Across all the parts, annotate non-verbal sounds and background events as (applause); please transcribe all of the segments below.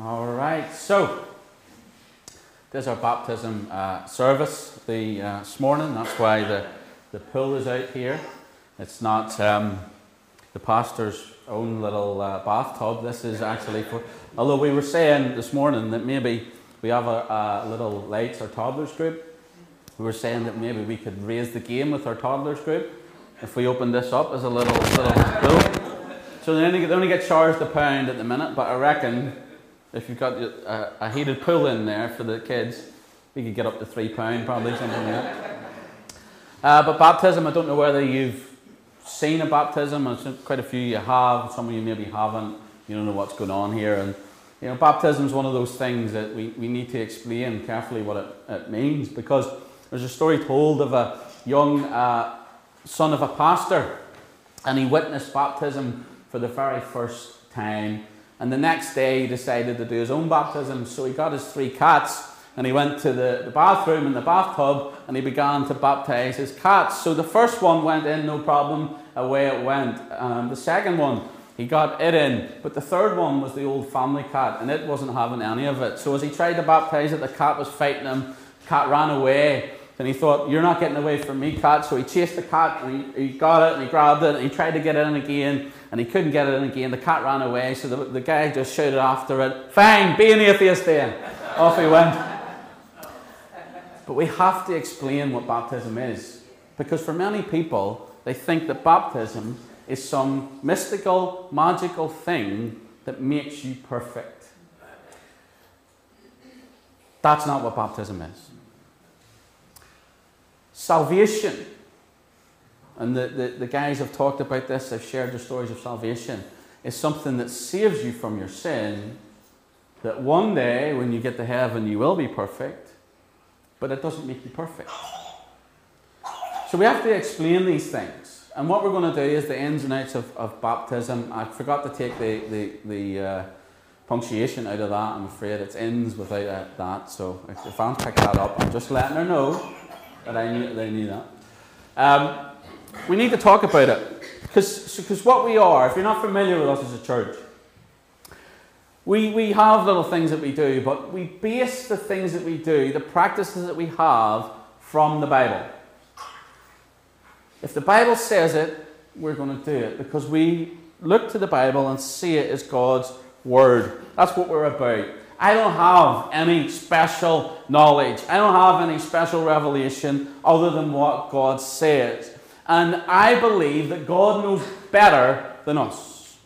All right, so there's our baptism uh, service the, uh, this morning. That's why the, the pool is out here. It's not um, the pastor's own little uh, bathtub. This is actually for, although we were saying this morning that maybe we have a, a little lights or toddlers group. We were saying that maybe we could raise the game with our toddlers group if we open this up as a little, little pool. So they only, they only get charged a pound at the minute, but I reckon if you've got a, a heated pool in there for the kids, we could get up to three pound probably something like that. Uh, but baptism, I don't know whether you've seen a baptism. Quite a few you have. Some of you maybe haven't. You don't know what's going on here. And you know, baptism is one of those things that we, we need to explain carefully what it, it means because there's a story told of a young uh, son of a pastor, and he witnessed baptism for the very first time and the next day, he decided to do his own baptism. So he got his three cats and he went to the, the bathroom in the bathtub and he began to baptize his cats. So the first one went in, no problem, away it went. Um, the second one, he got it in. But the third one was the old family cat and it wasn't having any of it. So as he tried to baptize it, the cat was fighting him. Cat ran away. And he thought, You're not getting away from me, cat. So he chased the cat and he, he got it and he grabbed it and he tried to get it in again and he couldn't get it in again. The cat ran away, so the, the guy just shouted after it, Fine, be an atheist then. (laughs) Off he went. But we have to explain what baptism is. Because for many people, they think that baptism is some mystical, magical thing that makes you perfect. That's not what baptism is. Salvation and the, the, the guys have talked about this, they've shared their stories of salvation, is something that saves you from your sin. That one day, when you get to heaven, you will be perfect, but it doesn't make you perfect. So we have to explain these things. And what we're going to do is the ins and outs of, of baptism. I forgot to take the, the, the uh, punctuation out of that. I'm afraid it's ins without uh, that. So if, if I pick that up, I'm just letting her know that I knew, that knew that. Um, we need to talk about it. Because what we are, if you're not familiar with us as a church, we, we have little things that we do, but we base the things that we do, the practices that we have, from the Bible. If the Bible says it, we're going to do it because we look to the Bible and see it as God's Word. That's what we're about. I don't have any special knowledge, I don't have any special revelation other than what God says. And I believe that God knows better than us.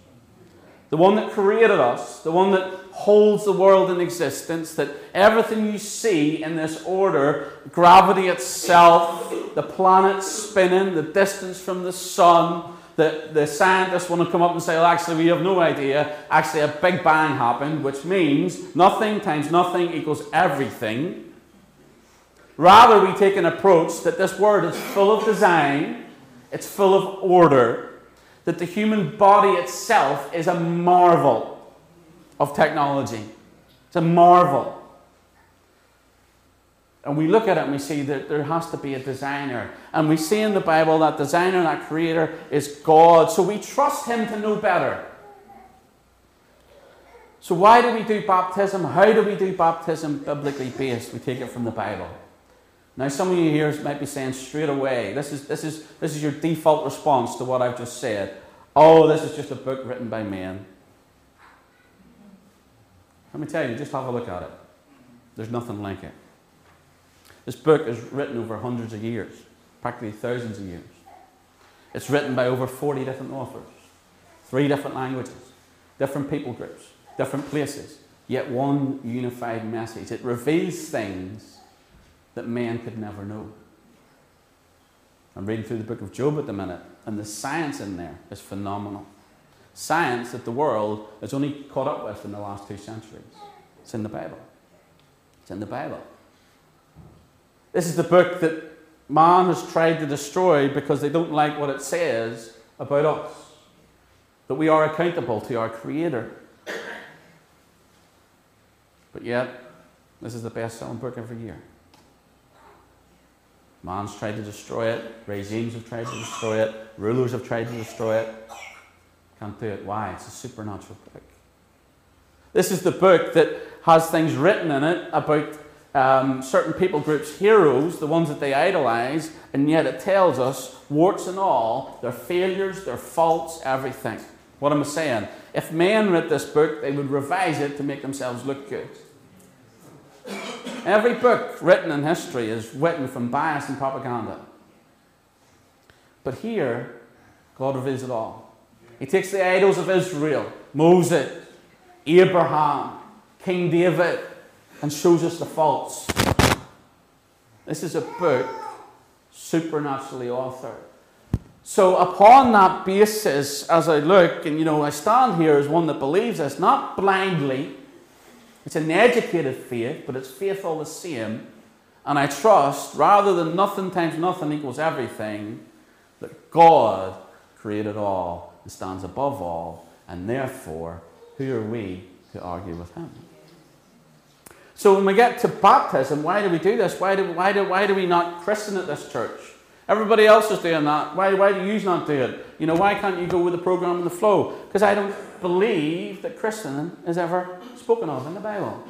The one that created us, the one that holds the world in existence, that everything you see in this order gravity itself, the planets spinning, the distance from the sun, the, the scientists want to come up and say, well, actually, we have no idea. Actually, a big bang happened, which means nothing times nothing equals everything. Rather, we take an approach that this word is full of design it's full of order, that the human body itself is a marvel of technology. It's a marvel. And we look at it and we see that there has to be a designer. And we see in the Bible that designer, that creator, is God. So we trust Him to know better. So, why do we do baptism? How do we do baptism biblically based? We take it from the Bible. Now, some of you here might be saying straight away, this is, this, is, this is your default response to what I've just said. Oh, this is just a book written by men. Let me tell you, just have a look at it. There's nothing like it. This book is written over hundreds of years, practically thousands of years. It's written by over 40 different authors, three different languages, different people groups, different places, yet one unified message. It reveals things that man could never know. I'm reading through the book of Job at the minute, and the science in there is phenomenal. Science that the world has only caught up with in the last two centuries. It's in the Bible. It's in the Bible. This is the book that man has tried to destroy because they don't like what it says about us. That we are accountable to our Creator. But yet, this is the best selling book every year. Man's tried to destroy it. Regimes have tried to destroy it. Rulers have tried to destroy it. Can't do it. Why? It's a supernatural book. This is the book that has things written in it about um, certain people groups' heroes, the ones that they idolize, and yet it tells us, warts and all, their failures, their faults, everything. What am I saying? If men read this book, they would revise it to make themselves look good. Every book written in history is written from bias and propaganda. But here, God reveals it all. He takes the idols of Israel, Moses, Abraham, King David, and shows us the faults. This is a book supernaturally authored. So, upon that basis, as I look, and you know, I stand here as one that believes this, not blindly, it's an educated faith, but it's faith all the same. And I trust, rather than nothing times nothing equals everything, that God created all and stands above all, and therefore, who are we to argue with Him? So when we get to baptism, why do we do this? Why do, why do, why do we not christen at this church? Everybody else is doing that. Why, why do you not do it? You know, why can't you go with the program and the flow? Because I don't believe that christening is ever spoken of in the Bible.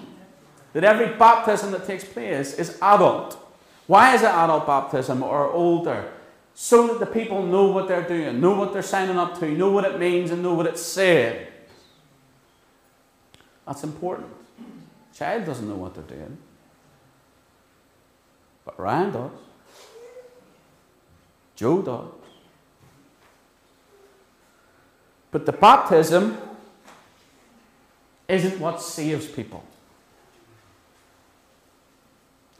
That every baptism that takes place is adult. Why is it adult baptism or older? So that the people know what they're doing, know what they're signing up to, know what it means, and know what it's saying. That's important. Child doesn't know what they're doing. But Ryan does. Joe does. But the baptism isn't what saves people.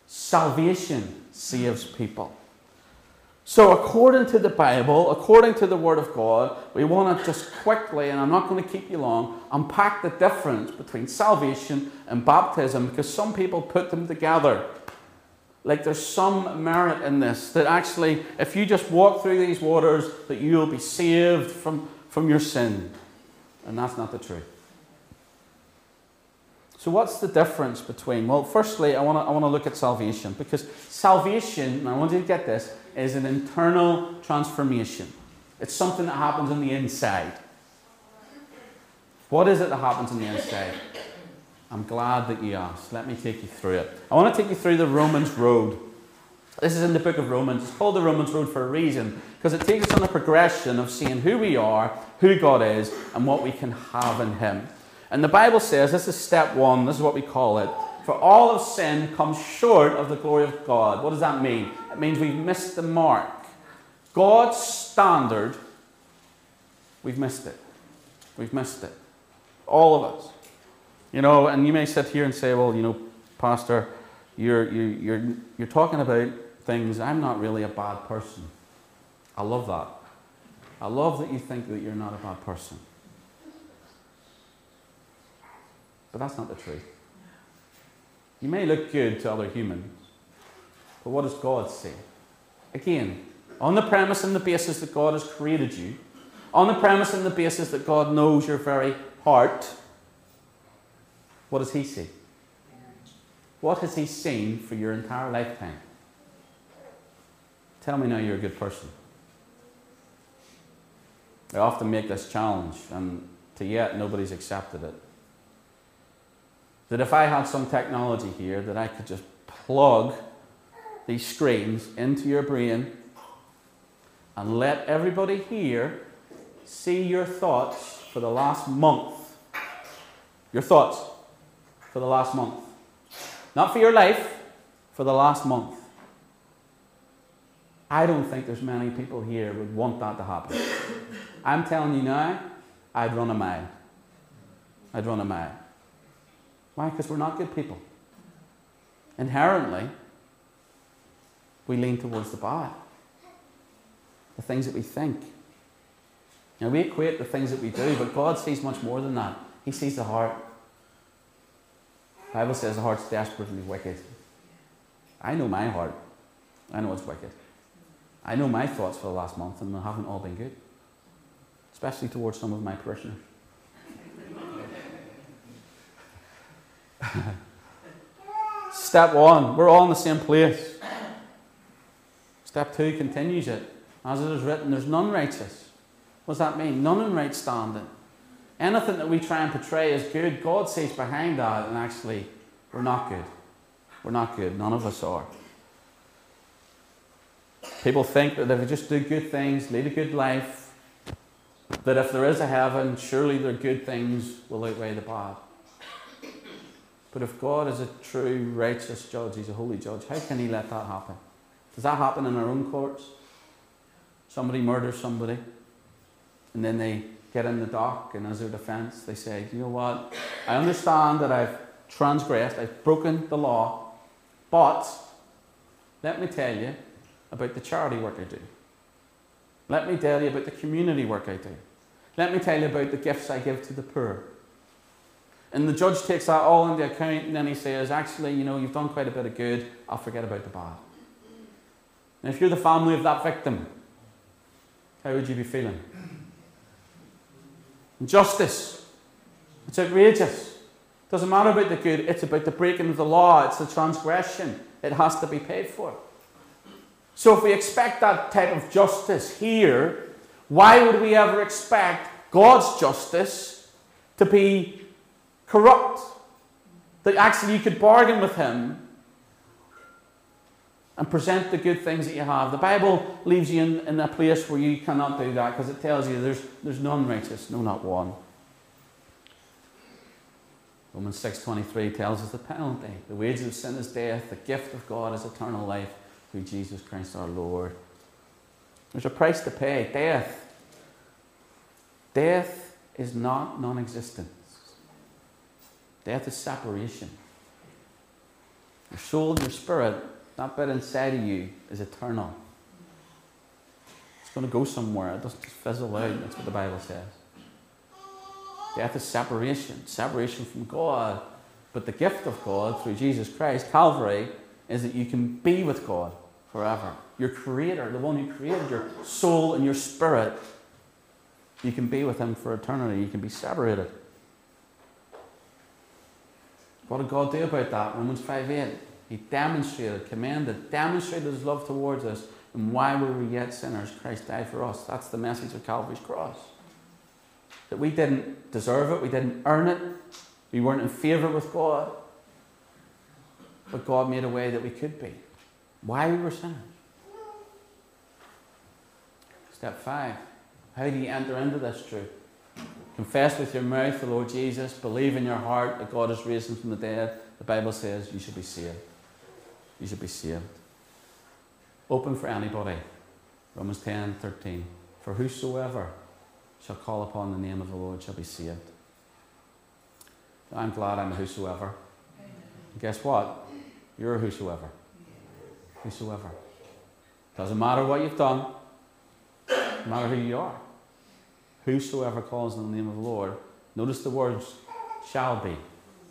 Salvation saves people. So, according to the Bible, according to the Word of God, we want to just quickly, and I'm not going to keep you long, unpack the difference between salvation and baptism because some people put them together. Like there's some merit in this, that actually, if you just walk through these waters, that you will be saved from, from your sin. And that's not the truth. So, what's the difference between? Well, firstly, I want to I want to look at salvation because salvation, and I want you to get this, is an internal transformation. It's something that happens on the inside. What is it that happens on the inside? I'm glad that you asked. Let me take you through it. I want to take you through the Romans Road. This is in the book of Romans. It's called the Romans Road for a reason because it takes us on a progression of seeing who we are, who God is, and what we can have in Him. And the Bible says this is step one, this is what we call it. For all of sin comes short of the glory of God. What does that mean? It means we've missed the mark. God's standard, we've missed it. We've missed it. All of us. You know, and you may sit here and say, well, you know, Pastor, you're, you're, you're, you're talking about things. I'm not really a bad person. I love that. I love that you think that you're not a bad person. But that's not the truth. You may look good to other humans, but what does God say? Again, on the premise and the basis that God has created you, on the premise and the basis that God knows your very heart, what does He see? What has He seen for your entire lifetime? Tell me now you're a good person. I often make this challenge, and to yet nobody's accepted it. That if I had some technology here that I could just plug these screens into your brain and let everybody here see your thoughts for the last month. Your thoughts for the last month. Not for your life, for the last month. I don't think there's many people here would want that to happen. I'm telling you now, I'd run a mile. I'd run a mile. Why? Because we're not good people. Inherently, we lean towards the bad, the things that we think. Now, we equate the things that we do, but God sees much more than that. He sees the heart. The Bible says the heart's desperately wicked. I know my heart. I know it's wicked. I know my thoughts for the last month, and they haven't all been good, especially towards some of my parishioners. (laughs) Step one, we're all in the same place. Step two continues it. As it is written, there's none righteous. What does that mean? None in right standing. Anything that we try and portray as good, God sees behind that, and actually, we're not good. We're not good. None of us are. People think that if we just do good things, lead a good life, that if there is a heaven, surely their good things will outweigh the bad. But if God is a true, righteous judge, He's a holy judge, how can He let that happen? Does that happen in our own courts? Somebody murders somebody, and then they get in the dock, and as their defense, they say, You know what? I understand that I've transgressed, I've broken the law, but let me tell you about the charity work I do. Let me tell you about the community work I do. Let me tell you about the gifts I give to the poor. And the judge takes that all into account and then he says, Actually, you know, you've done quite a bit of good. I'll forget about the bad. And if you're the family of that victim, how would you be feeling? Injustice. It's outrageous. It doesn't matter about the good, it's about the breaking of the law, it's the transgression. It has to be paid for. So if we expect that type of justice here, why would we ever expect God's justice to be corrupt? That actually you could bargain with Him and present the good things that you have. The Bible leaves you in, in a place where you cannot do that because it tells you there's, there's none righteous, no, not one. Romans 6.23 tells us the penalty. The wages of sin is death. The gift of God is eternal life through Jesus Christ our Lord. There's a price to pay. Death. Death is not non existence. Death is separation. Your soul and your spirit that bit inside of you is eternal. It's going to go somewhere. It doesn't just fizzle out. That's what the Bible says. Death is separation, separation from God. But the gift of God through Jesus Christ, Calvary, is that you can be with God forever. Your Creator, the one who created your soul and your spirit, you can be with Him for eternity. You can be separated. What did God do about that? Romans 5 8. He demonstrated, commanded, demonstrated his love towards us. And while we were yet sinners, Christ died for us. That's the message of Calvary's cross. That we didn't deserve it, we didn't earn it, we weren't in favour with God. But God made a way that we could be. Why we were sinners. Step five. How do you enter into this truth? Confess with your mouth the Lord Jesus, believe in your heart that God has raised him from the dead. The Bible says you should be saved you should be saved. Open for anybody. Romans 10 13. For whosoever shall call upon the name of the Lord shall be saved. I'm glad I'm a whosoever. guess what? You're a whosoever. Whosoever. Doesn't matter what you've done, no matter who you are. Whosoever calls on the name of the Lord, notice the words shall be.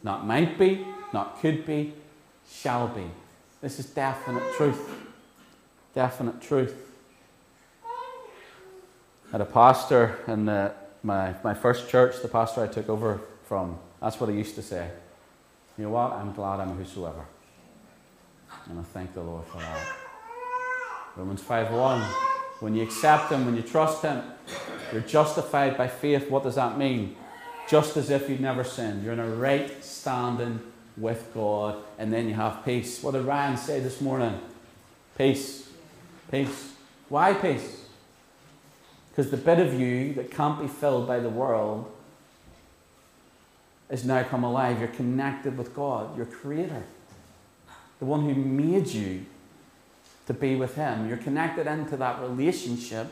Not might be, not could be, shall be. This is definite truth. Definite truth. I had a pastor in the, my, my first church, the pastor I took over from, that's what he used to say. You know what? I'm glad I'm whosoever. And I thank the Lord for that. Romans 5.1 When you accept Him, when you trust Him, you're justified by faith. What does that mean? Just as if you'd never sinned. You're in a right standing with God, and then you have peace. What did Ryan say this morning? Peace. Peace. Why peace? Because the bit of you that can't be filled by the world is now come alive. You're connected with God, your Creator, the one who made you to be with Him. You're connected into that relationship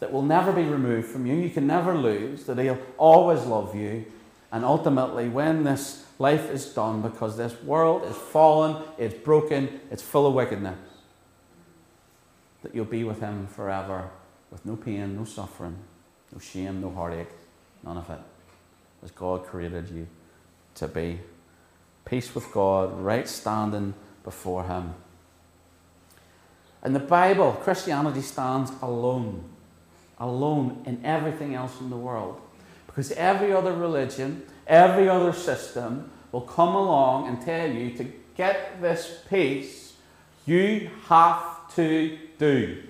that will never be removed from you. You can never lose, that He'll always love you. And ultimately, when this life is done because this world is fallen, it's broken, it's full of wickedness. That you'll be with Him forever with no pain, no suffering, no shame, no heartache, none of it. As God created you to be. Peace with God, right standing before Him. In the Bible, Christianity stands alone, alone in everything else in the world. Because every other religion, every other system will come along and tell you to get this peace, you have to do.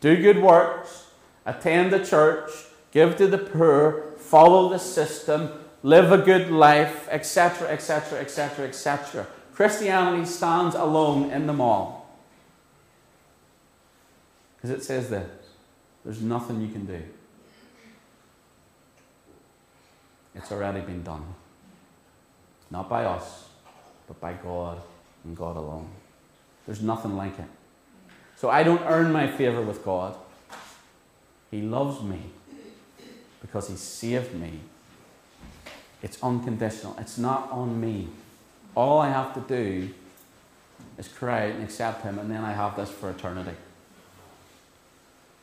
Do good works, attend the church, give to the poor, follow the system, live a good life, etc., etc., etc., etc. Christianity stands alone in them all. Because it says this there's nothing you can do, it's already been done. Not by us, but by God and God alone. There's nothing like it. So I don't earn my favor with God. He loves me because He saved me. It's unconditional, it's not on me. All I have to do is cry and accept Him, and then I have this for eternity.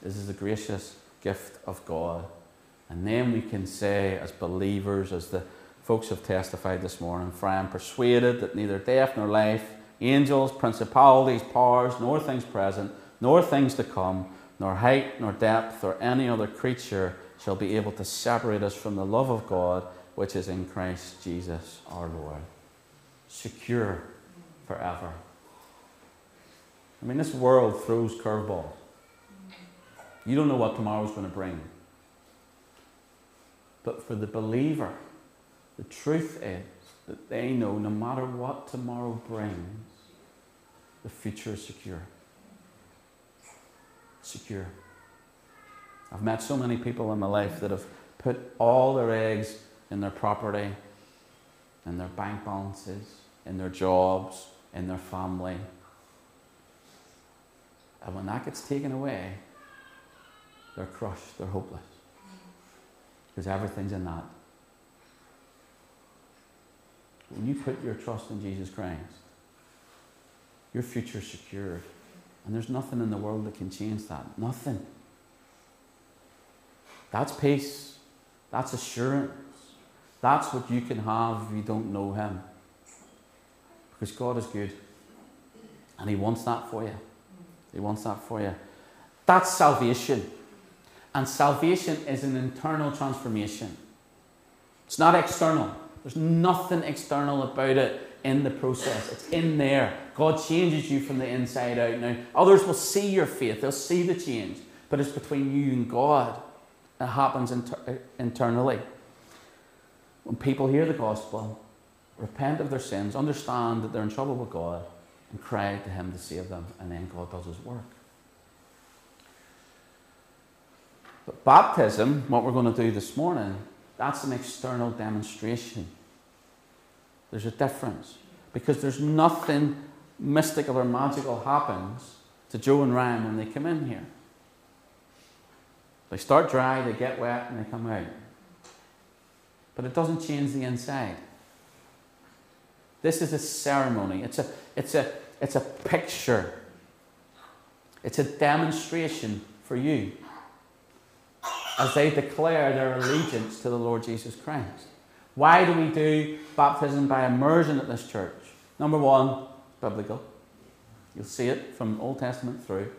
This is the gracious gift of God. And then we can say, as believers, as the folks have testified this morning, for I am persuaded that neither death nor life, angels, principalities, powers, nor things present, nor things to come, nor height, nor depth, or any other creature shall be able to separate us from the love of God which is in Christ Jesus our Lord. Secure forever. I mean, this world throws curveballs. You don't know what tomorrow's going to bring. But for the believer, the truth is that they know no matter what tomorrow brings, the future is secure. Secure. I've met so many people in my life that have put all their eggs in their property, in their bank balances, in their jobs, in their family. And when that gets taken away, they're crushed, they're hopeless. Because everything's in that. When you put your trust in Jesus Christ, your future's secured. And there's nothing in the world that can change that. Nothing. That's peace. That's assurance. That's what you can have if you don't know Him. Because God is good. And He wants that for you. He wants that for you. That's salvation. And salvation is an internal transformation. It's not external. There's nothing external about it in the process. It's in there. God changes you from the inside out now. Others will see your faith, they'll see the change, but it's between you and God. It happens inter- uh, internally. When people hear the gospel, repent of their sins, understand that they're in trouble with God, and cry to Him to save them, and then God does His work. But baptism, what we're going to do this morning, that's an external demonstration. There's a difference. Because there's nothing mystical or magical happens to Joe and Ryan when they come in here. They start dry, they get wet, and they come out. But it doesn't change the inside. This is a ceremony. It's a, it's a, it's a picture. It's a demonstration for you as they declare their allegiance to the Lord Jesus Christ. Why do we do baptism by immersion at this church? Number one, biblical. You'll see it from Old Testament through.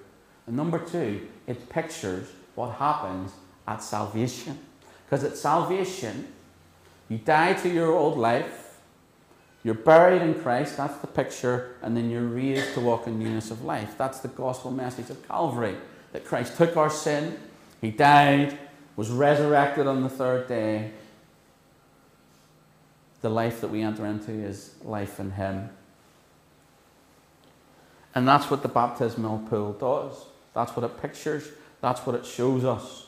And number two, it pictures what happens at salvation. Because at salvation, you die to your old life, you're buried in Christ, that's the picture, and then you're raised to walk in newness of life. That's the gospel message of Calvary. That Christ took our sin, He died, was resurrected on the third day. The life that we enter into is life in Him. And that's what the baptismal pool does. That's what it pictures. That's what it shows us.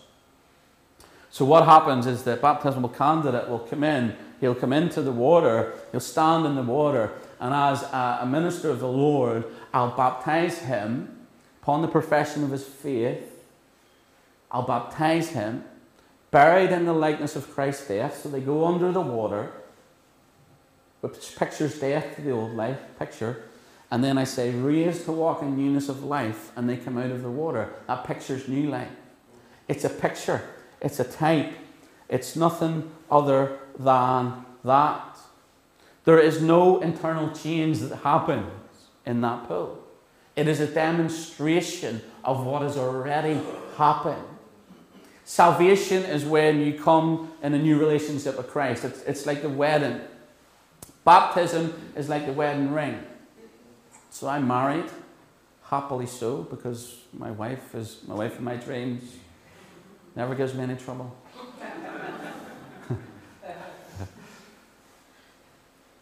So, what happens is the baptismal candidate will come in, he'll come into the water, he'll stand in the water, and as a minister of the Lord, I'll baptize him upon the profession of his faith. I'll baptize him, buried in the likeness of Christ's death. So they go under the water, which pictures death to the old life, picture. And then I say, raised to walk in newness of life, and they come out of the water. That pictures new life. It's a picture, it's a type, it's nothing other than that. There is no internal change that happens in that pool. It is a demonstration of what has already happened. Salvation is when you come in a new relationship with Christ. It's, it's like the wedding. Baptism is like the wedding ring. So I'm married, happily so, because my wife is my wife of my dreams. Never gives me any trouble. (laughs)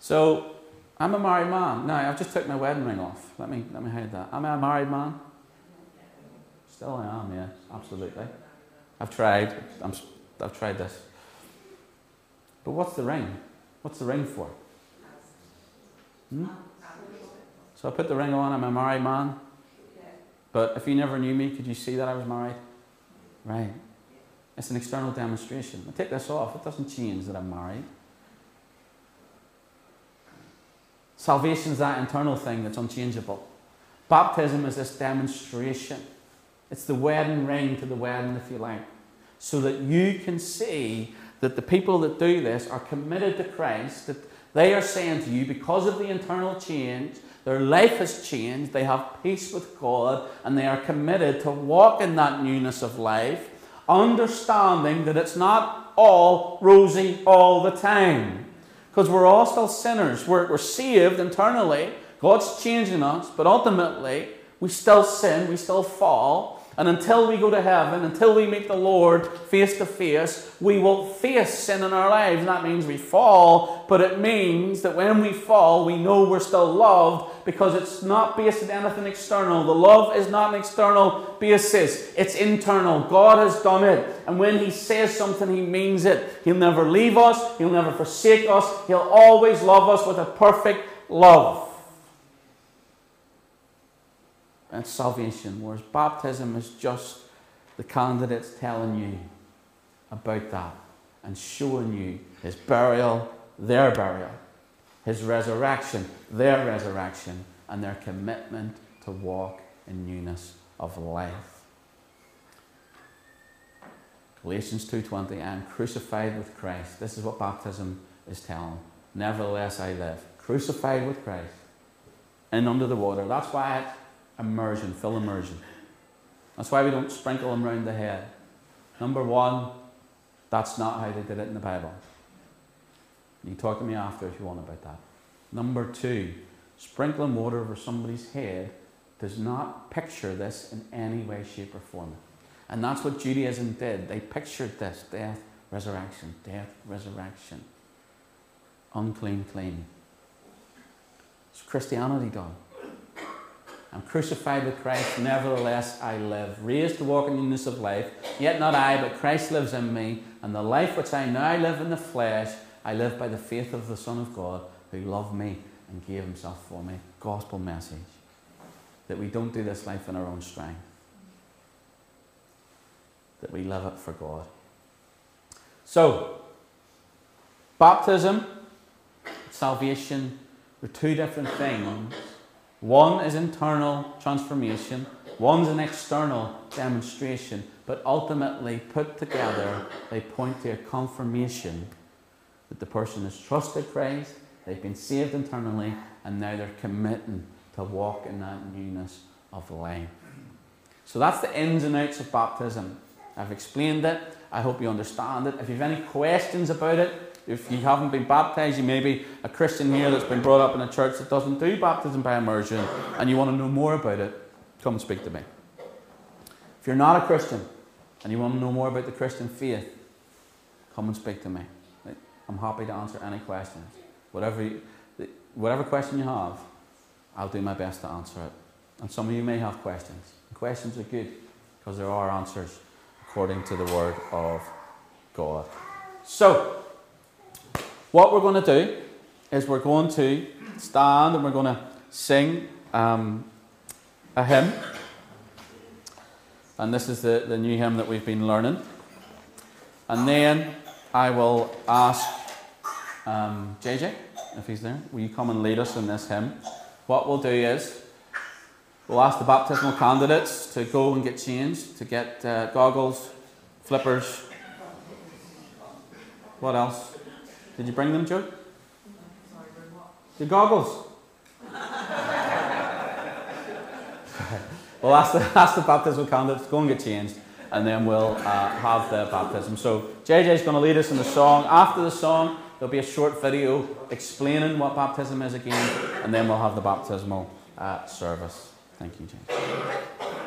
so I'm a married man. No, I've just took my wedding ring off. Let me let me hide that. Am I a married man? Still I am, yes, absolutely. I've tried. I'm, I've tried this. But what's the ring? What's the ring for? Hmm? So I put the ring on, I'm a married man. But if you never knew me, could you see that I was married? Right. It's an external demonstration. I take this off, it doesn't change that I'm married. Salvation is that internal thing that's unchangeable. Baptism is this demonstration. It's the wedding ring to the wedding, if you like. So that you can see that the people that do this are committed to Christ, that they are saying to you, because of the internal change, their life has changed, they have peace with God, and they are committed to walk in that newness of life, understanding that it's not all rosy all the time. Because we're all still sinners. We're, we're saved internally, God's changing us, but ultimately, we still sin, we still fall. And until we go to heaven, until we meet the Lord face to face, we will face sin in our lives. And that means we fall, but it means that when we fall, we know we're still loved because it's not based on anything external. The love is not an external basis, it's internal. God has done it. And when He says something, He means it. He'll never leave us, He'll never forsake us, He'll always love us with a perfect love and salvation, whereas baptism is just the candidates telling you about that and showing you his burial, their burial, his resurrection, their resurrection, and their commitment to walk in newness of life. Galatians 2:20 I am crucified with Christ. This is what baptism is telling. Nevertheless I live, crucified with Christ and under the water. That's why immersion, full immersion. That's why we don't sprinkle them around the head. Number one, that's not how they did it in the Bible. You can talk to me after if you want about that. Number two, sprinkling water over somebody's head does not picture this in any way, shape, or form. And that's what Judaism did. They pictured this death, resurrection, death, resurrection. Unclean, clean. It's Christianity done. I'm crucified with Christ, nevertheless I live. Raised to walk in newness of life, yet not I, but Christ lives in me. And the life which I now live in the flesh, I live by the faith of the Son of God, who loved me and gave himself for me. Gospel message. That we don't do this life in our own strength. That we live it for God. So, baptism, salvation, are two different things one is internal transformation, one's an external demonstration, but ultimately put together, they point to a confirmation that the person has trusted Christ, they've been saved internally, and now they're committing to walk in that newness of life. So that's the ins and outs of baptism. I've explained it. I hope you understand it. If you have any questions about it, if you haven't been baptized, you may be a Christian here that's been brought up in a church that doesn't do baptism by immersion, and you want to know more about it, come and speak to me. If you're not a Christian and you want to know more about the Christian faith, come and speak to me. I'm happy to answer any questions. Whatever, you, whatever question you have, I'll do my best to answer it. And some of you may have questions. questions are good because there are answers according to the Word of God. So, what we're going to do is we're going to stand and we're going to sing um, a hymn. And this is the, the new hymn that we've been learning. And then I will ask um, JJ, if he's there, will you come and lead us in this hymn? What we'll do is we'll ask the baptismal candidates to go and get changed, to get uh, goggles, flippers. What else? Did you bring them, Joe? Your goggles. (laughs) well, ask the, ask the baptismal candidates, go and get changed, and then we'll uh, have the baptism. So, JJ's going to lead us in the song. After the song, there'll be a short video explaining what baptism is again, and then we'll have the baptismal uh, service. Thank you, James.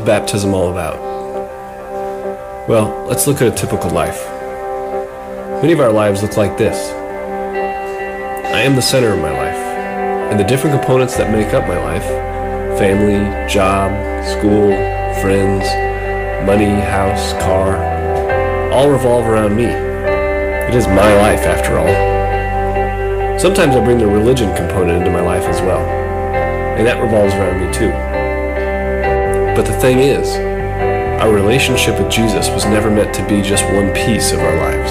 Is baptism all about? Well, let's look at a typical life. Many of our lives look like this I am the center of my life, and the different components that make up my life family, job, school, friends, money, house, car all revolve around me. It is my life, after all. Sometimes I bring the religion component into my life as well, and that revolves around me too. But the thing is, our relationship with Jesus was never meant to be just one piece of our lives.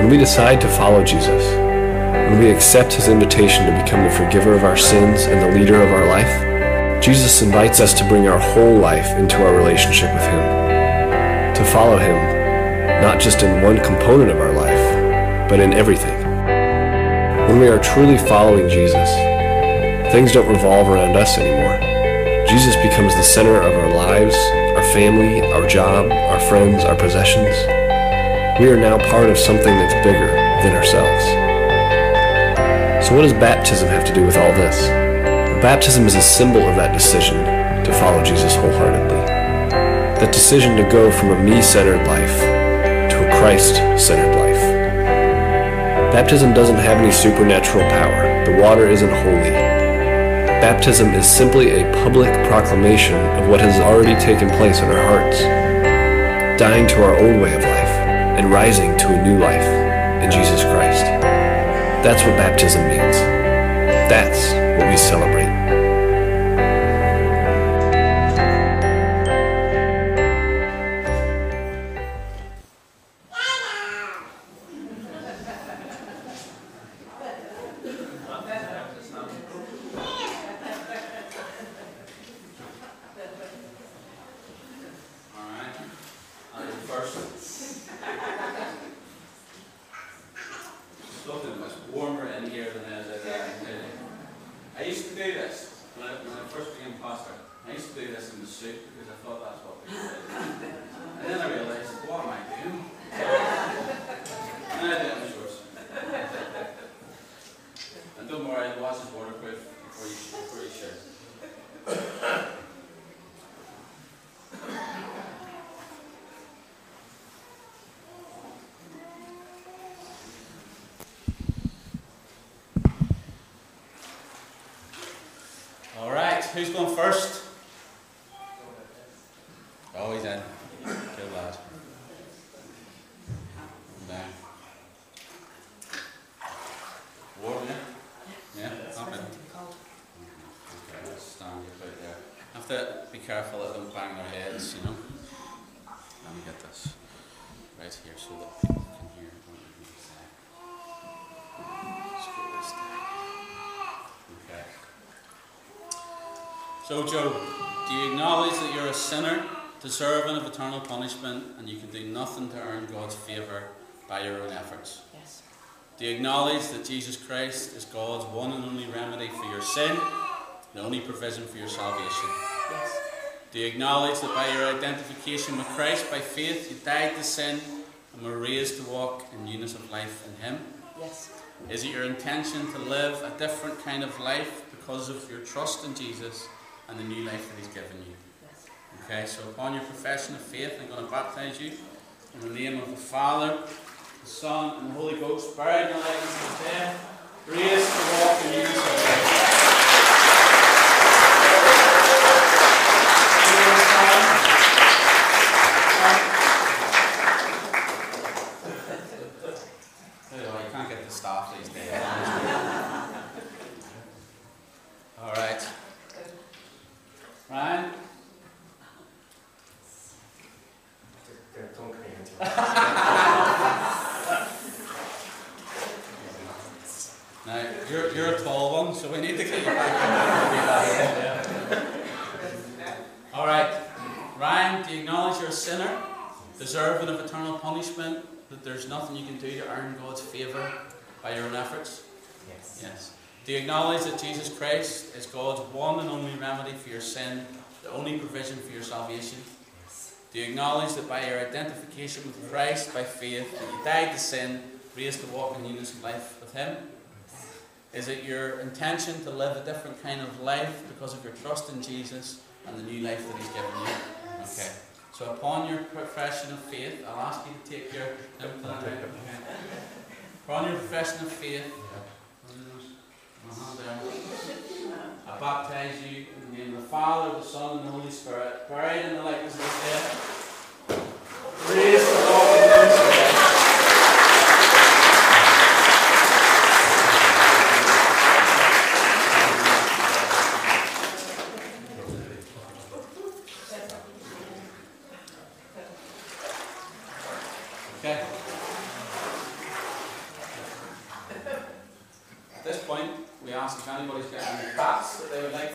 When we decide to follow Jesus, when we accept his invitation to become the forgiver of our sins and the leader of our life, Jesus invites us to bring our whole life into our relationship with him, to follow him, not just in one component of our life, but in everything. When we are truly following Jesus, things don't revolve around us anymore. Jesus becomes the center of our lives, our family, our job, our friends, our possessions. We are now part of something that's bigger than ourselves. So, what does baptism have to do with all this? Baptism is a symbol of that decision to follow Jesus wholeheartedly. That decision to go from a me centered life to a Christ centered life. Baptism doesn't have any supernatural power, the water isn't holy. Baptism is simply a public proclamation of what has already taken place in our hearts, dying to our old way of life and rising to a new life in Jesus Christ. That's what baptism means. That's what we celebrate. Going first? Oh, he's in. Good lad. Down. Warm, yeah? Yeah, okay. Okay, let's stand you out there. Have to be careful that they don't bang their heads, you know. Let me get this right here so that people can hear what you're going to say. Screw this down. Okay. So, Joe, do you acknowledge that you're a sinner, deserving of eternal punishment, and you can do nothing to earn God's favour by your own efforts? Yes. Do you acknowledge that Jesus Christ is God's one and only remedy for your sin, the only provision for your salvation? Yes. Do you acknowledge that by your identification with Christ, by faith, you died to sin and were raised to walk in newness of life in Him? Yes. Is it your intention to live a different kind of life because of your trust in Jesus and the new life that He's given you? Yes. Okay, so upon your profession of faith, I'm going to baptize you in the name of the Father, the Son, and the Holy Ghost, buried in the legs of the dead, raised to walk in newness of life. Oh, you can't get the staff these days. All right. Ryan? Now, you're, you're a tall one, so we need to get you back. All right. Ryan, do you acknowledge you're a sinner, deserving of eternal punishment, that there's nothing you can do to earn God's favour by your own efforts? Yes. Yes. Do you acknowledge that Jesus Christ is God's one and only remedy for your sin, the only provision for your salvation? Yes. Do you acknowledge that by your identification with Christ by faith, that you died to sin, raised to walk in newness of life with Him? Yes. Is it your intention to live a different kind of life because of your trust in Jesus and the new life that He's given you? Yes. Okay. So upon your profession of faith, I'll ask you to take your (laughs) okay. Upon your profession of faith. I baptize you in the name of the Father, the Son, and the Holy Spirit, buried in the likeness of His death. Praise the Lord.